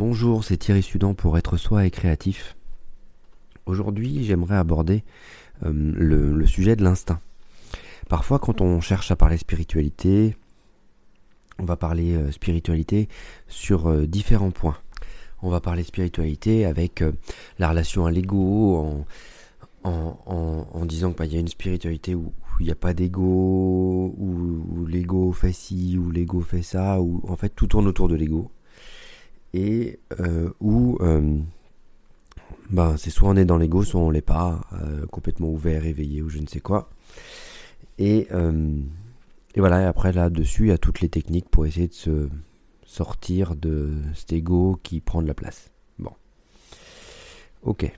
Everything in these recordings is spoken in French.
Bonjour, c'est Thierry Sudan pour être soi et créatif. Aujourd'hui, j'aimerais aborder euh, le, sujet de l'instinct. Parfois, quand on cherche à parler spiritualité, on va parler euh, spiritualité sur euh, différents points. On va parler spiritualité avec la relation à l'ego, en, disant qu'il y a une spiritualité où il n'y a pas d'ego, où, l'ego fait ci, où l'ego fait ça, où en fait tout tourne autour de l'ego et euh, où euh, ben, c'est soit on est dans l'ego, soit on l'est pas, euh, complètement ouvert, éveillé ou je ne sais quoi. Et, et voilà, et après là-dessus, il y a toutes les techniques pour essayer de se sortir de cet ego qui prend de la place. Bon. Ok.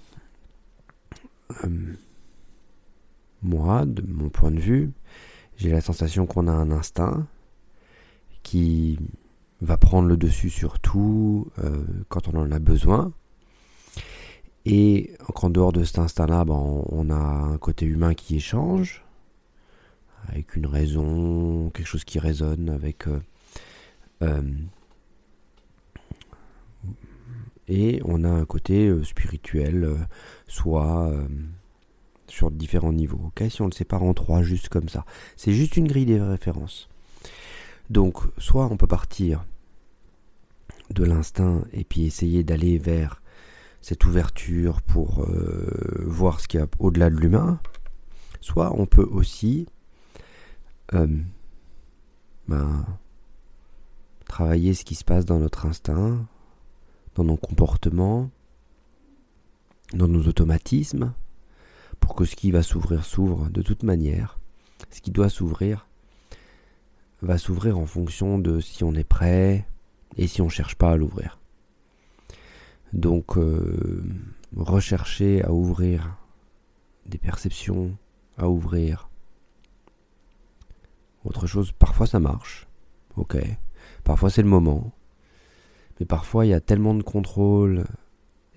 moi, de mon point de vue, j'ai la sensation qu'on a un instinct qui va prendre le dessus sur tout euh, quand on en a besoin. Et en dehors de cet instinct-là, ben, on a un côté humain qui échange, avec une raison, quelque chose qui résonne avec... Euh, euh, et on a un côté spirituel, soit sur différents niveaux. si on le sépare en trois, juste comme ça. C'est juste une grille des références. Donc, soit on peut partir de l'instinct et puis essayer d'aller vers cette ouverture pour euh, voir ce qu'il y a au-delà de l'humain, soit on peut aussi euh, ben, travailler ce qui se passe dans notre instinct, dans nos comportements, dans nos automatismes, pour que ce qui va s'ouvrir s'ouvre de toute manière. Ce qui doit s'ouvrir va s'ouvrir en fonction de si on est prêt, et si on ne cherche pas à l'ouvrir. Donc, euh, rechercher à ouvrir des perceptions, à ouvrir. Autre chose, parfois ça marche, ok. Parfois c'est le moment. Mais parfois il y a tellement de contrôle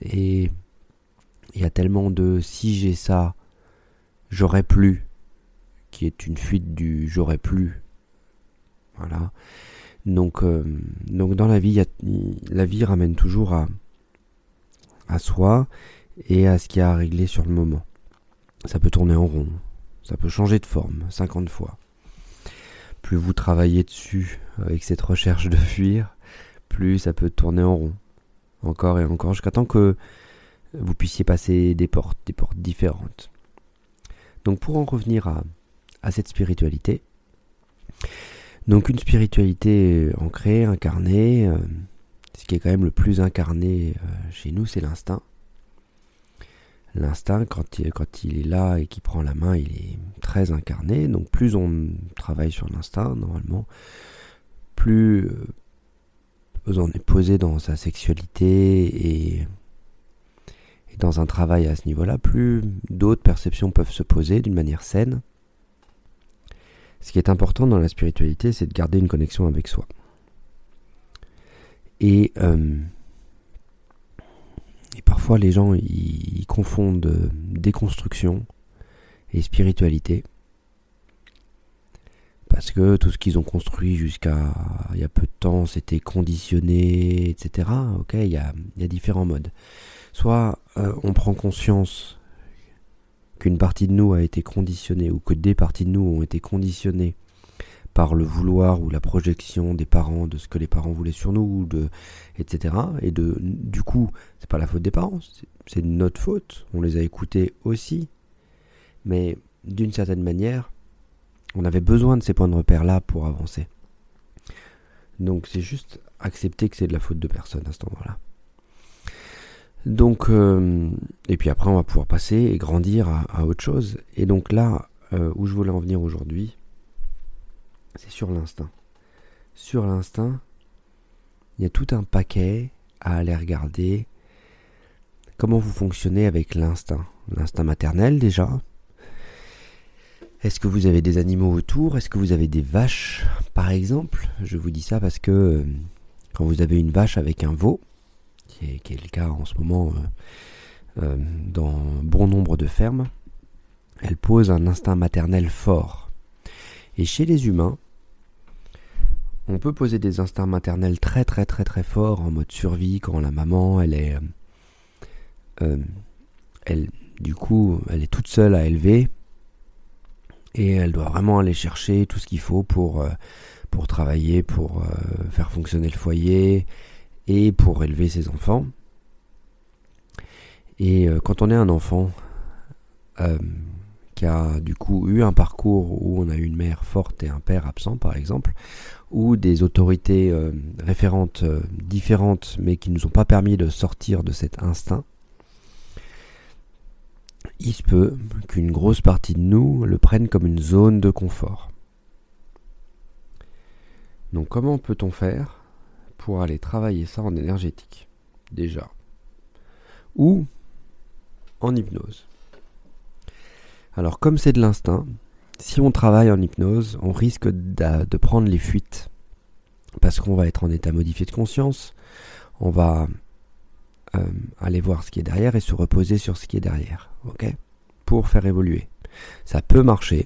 et il y a tellement de si j'ai ça, j'aurais plus, qui est une fuite du j'aurais plus. Voilà. Donc, euh, donc dans la vie, la vie ramène toujours à, à soi et à ce qui a à régler sur le moment. Ça peut tourner en rond, ça peut changer de forme 50 fois. Plus vous travaillez dessus avec cette recherche de fuir, plus ça peut tourner en rond. Encore et encore, jusqu'à temps que vous puissiez passer des portes, des portes différentes. Donc pour en revenir à cette spiritualité, donc une spiritualité ancrée, incarnée, euh, ce qui est quand même le plus incarné euh, chez nous, c'est l'instinct. L'instinct, quand il, est là et qu'il prend la main, il est très incarné. Donc plus on travaille sur l'instinct, normalement, plus euh, on est posé dans sa sexualité et dans un travail à ce niveau-là, plus d'autres perceptions peuvent se poser d'une manière saine. Ce qui est important dans la spiritualité, c'est de garder une connexion avec soi. Et, euh, parfois les gens ils confondent déconstruction et spiritualité. Parce que tout ce qu'ils ont construit jusqu'à il y a peu de temps, c'était conditionné, etc. Ok, il y a, il y a différents modes. Soit euh, on prend conscience qu'une partie de nous a été conditionnée ou que des parties de nous ont été conditionnées par le vouloir ou la projection des parents de ce que les parents voulaient sur nous, etc. Et de, du coup, c'est pas la faute des parents, c'est notre faute. On les a écoutés aussi, mais d'une certaine manière, on avait besoin de ces points de repère là pour avancer. Donc c'est juste accepter que c'est de la faute de personne à cet endroit-là. Donc, euh, et puis après, on va pouvoir passer et grandir à, autre chose. Et donc là, euh, où je voulais en venir aujourd'hui, c'est sur l'instinct. Sur l'instinct, il y a tout un paquet à aller regarder. Comment vous fonctionnez avec l'instinct L'instinct maternel déjà. Est-ce que vous avez des animaux autour? Est-ce que vous avez des vaches, par exemple? Je vous dis ça parce que euh, quand vous avez une vache avec un veau, qui est, le cas en ce moment euh, euh, dans bon nombre de fermes, elle pose un instinct maternel fort. Et chez les humains, on peut poser des instincts maternels très très très très forts en mode survie quand la maman elle est euh, elle du coup elle est toute seule à élever et elle doit vraiment aller chercher tout ce qu'il faut pour travailler pour faire fonctionner le foyer et pour élever ses enfants et quand on est un enfant qui a du coup eu un parcours où on a eu une mère forte et un père absent par exemple, ou des autorités euh, référentes euh, différentes mais qui ne nous ont pas permis de sortir de cet instinct, il se peut qu'une grosse partie de nous le prenne comme une zone de confort. Donc comment peut-on faire pour aller travailler ça en énergétique déjà Ou en hypnose alors comme c'est de l'instinct, si on travaille en hypnose, on risque de prendre les fuites. Parce qu'on va être en état modifié de conscience, on va euh, aller voir ce qui est derrière et se reposer sur ce qui est derrière. ok? Pour faire évoluer. Ça peut marcher,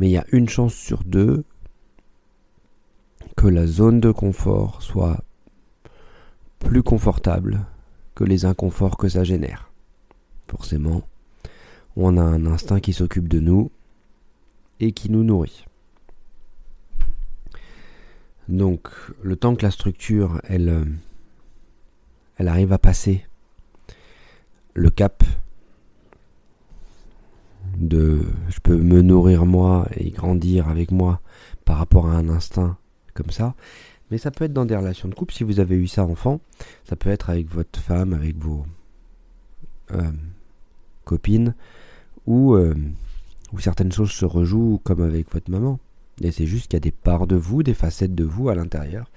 mais il y a une chance sur deux la zone de confort soit plus confortable que les inconforts que ça génère. Forcément, on a un instinct qui s'occupe de nous et qui nous nourrit. Donc, le temps que la structure, elle, euh, elle arrive à passer le cap de je peux me nourrir moi et grandir avec moi par rapport à un instinct comme ça. Mais ça peut être dans des relations de couple. Si vous avez eu ça enfant, ça peut être avec votre femme, avec vos euh, copines, ou, euh, où certaines choses se rejouent comme avec votre maman. Et c'est juste qu'il y a des parts de vous, des facettes de vous à l'intérieur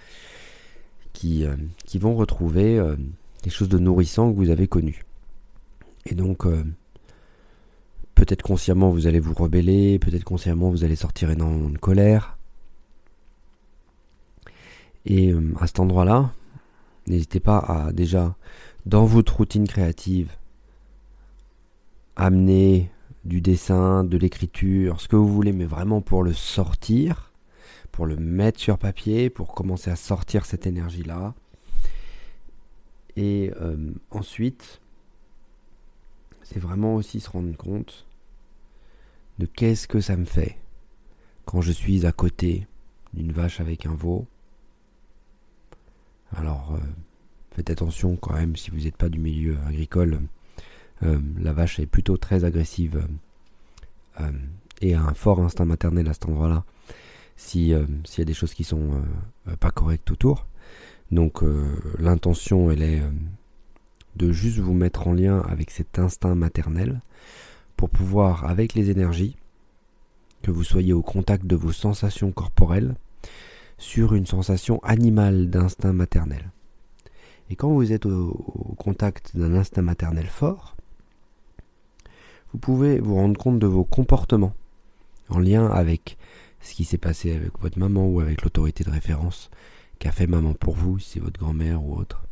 qui, euh, qui vont retrouver euh, des choses de nourrissant que vous avez connues. Et donc, peut-être consciemment vous allez vous rebeller, peut-être consciemment vous allez sortir énormément de colère. Et à cet endroit-là, n'hésitez pas à déjà, dans votre routine créative, amener du dessin, de l'écriture, ce que vous voulez, mais vraiment pour le sortir, pour le mettre sur papier, pour commencer à sortir cette énergie-là. Et euh, ensuite, c'est vraiment aussi se rendre compte de qu'est-ce que ça me fait quand je suis à côté d'une vache avec un veau. Alors, euh, faites attention quand même si vous n'êtes pas du milieu agricole euh, la vache est plutôt très agressive euh, et a un fort instinct maternel à cet endroit-là. S'il y a des choses qui sont pas correctes autour. Donc l'intention, elle est de juste vous mettre en lien avec cet instinct maternel pour pouvoir, avec les énergies, que vous soyez au contact de vos sensations corporelles, sur une sensation animale d'instinct maternel. Et quand vous êtes au contact d'un instinct maternel fort, vous pouvez vous rendre compte de vos comportements en lien avec ce qui s'est passé avec votre maman ou avec l'autorité de référence qu'a fait maman pour vous, si c'est votre grand-mère ou autre,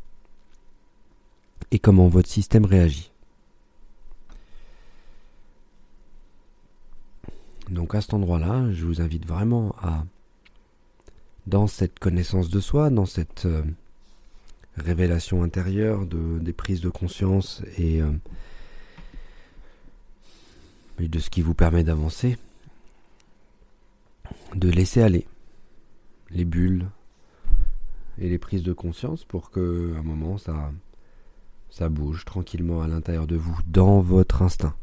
et comment votre système réagit. Donc à cet endroit-là, je vous invite vraiment à, dans cette connaissance de soi, dans cette euh, révélation intérieure de, des prises de conscience et euh, et de ce qui vous permet d'avancer, de laisser aller les bulles et les prises de conscience pour que un moment ça bouge tranquillement à l'intérieur de vous dans votre instinct.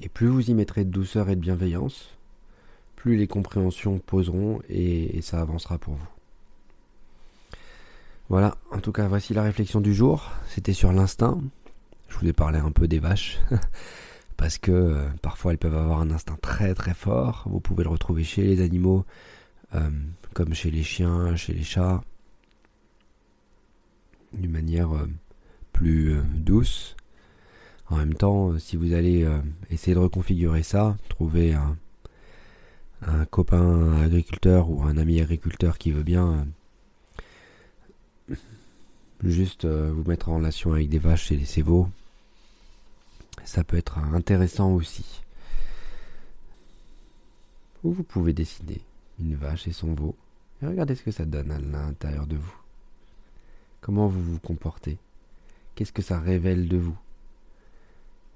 Et plus vous y mettrez de douceur et de bienveillance, plus les compréhensions poseront et, ça avancera pour vous. Voilà, en tout cas voici la réflexion du jour. C'était sur l'instinct. Je voulais parler un peu des vaches. parce que euh, parfois elles peuvent avoir un instinct très très fort. Vous pouvez le retrouver chez les animaux, euh, comme chez les chiens, chez les chats, d'une manière euh, plus douce. En même temps, si vous allez essayer de reconfigurer ça, trouver un, un, copain agriculteur ou un ami agriculteur qui veut bien juste vous mettre en relation avec des vaches et des séveaux, ça peut être intéressant aussi. Ou vous pouvez décider une vache et son veau. Et regardez ce que ça donne à l'intérieur de vous. Comment vous vous comportez Qu'est-ce que ça révèle de vous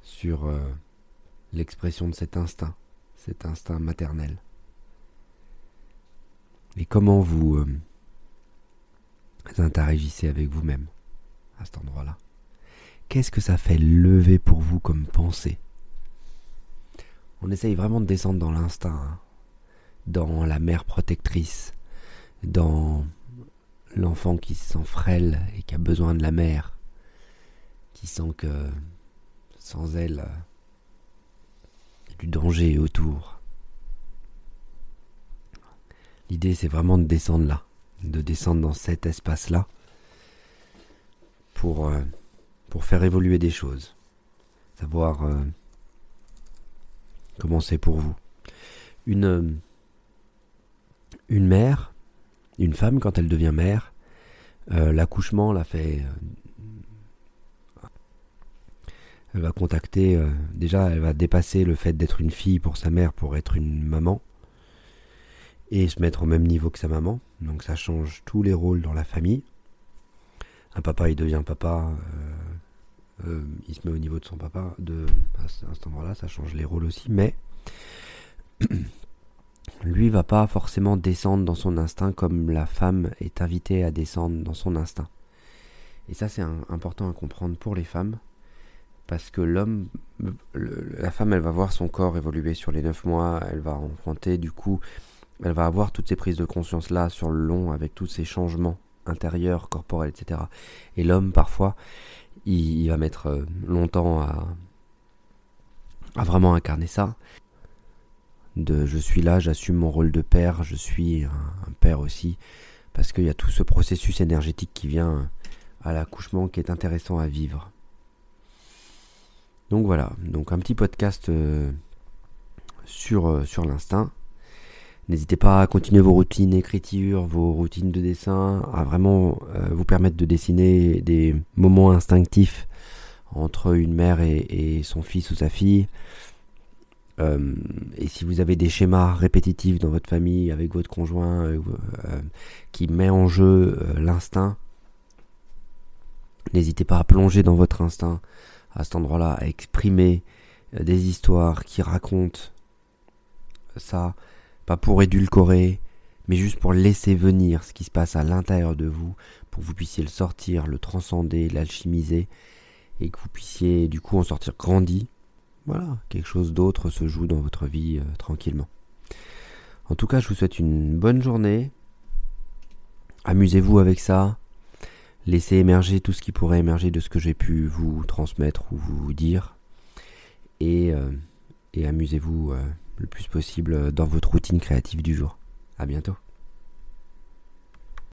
sur euh, l'expression de cet instinct, cet instinct maternel Et comment vous euh, interagissez avec vous-même à cet endroit-là? Qu'est-ce que ça fait lever pour vous comme pensée? On essaye vraiment de descendre dans l'instinct, hein. dans la mère protectrice, dans l'enfant qui se sent frêle et qui a besoin de la mère, qui sent que sans elle, il y a du danger autour. L'idée, c'est vraiment de descendre là, de descendre dans cet espace-là pour, euh, pour faire évoluer des choses, savoir euh, comment c'est pour vous. Une, euh, une mère, une femme, quand elle devient mère, l'accouchement la fait. Elle va contacter. Déjà, elle va dépasser le fait d'être une fille pour sa mère pour être une maman. Et se mettre au même niveau que sa maman. Donc ça change tous les rôles dans la famille. Un papa, il devient papa. il se met au niveau de son papa. De, à cet endroit-là, ça change les rôles aussi. Mais lui va pas forcément descendre dans son instinct comme la femme est invitée à descendre dans son instinct. Et ça c'est important à comprendre pour les femmes, parce que l'homme, la femme elle va voir son corps évoluer sur les 9 mois, elle va enfanter, du coup elle va avoir toutes ces prises de conscience là sur le long avec tous ces changements intérieurs, corporels, etc. Et l'homme parfois il, va mettre euh, longtemps à, vraiment incarner ça de je suis là, j'assume mon rôle de père, je suis un, père aussi, parce qu'il y a tout ce processus énergétique qui vient à l'accouchement qui est intéressant à vivre. Donc voilà, donc un petit podcast euh, sur, euh, sur l'instinct. N'hésitez pas à continuer vos routines d'écriture, vos routines de dessin, à vraiment euh, vous permettre de dessiner des moments instinctifs entre une mère et son fils ou sa fille, euh, et si vous avez des schémas répétitifs dans votre famille avec votre conjoint euh, qui met en jeu l'instinct, n'hésitez pas à plonger dans votre instinct à cet endroit-là, à exprimer des histoires qui racontent ça, pas pour édulcorer, mais juste pour laisser venir ce qui se passe à l'intérieur de vous, pour que vous puissiez le sortir, le transcender, l'alchimiser, et que vous puissiez du coup en sortir grandi, voilà, quelque chose d'autre se joue dans votre vie euh, tranquillement. En tout cas, je vous souhaite une bonne journée. Amusez-vous avec ça. Laissez émerger tout ce qui pourrait émerger de ce que j'ai pu vous transmettre ou vous dire. Et, euh, amusez-vous euh, le plus possible dans votre routine créative du jour. À bientôt.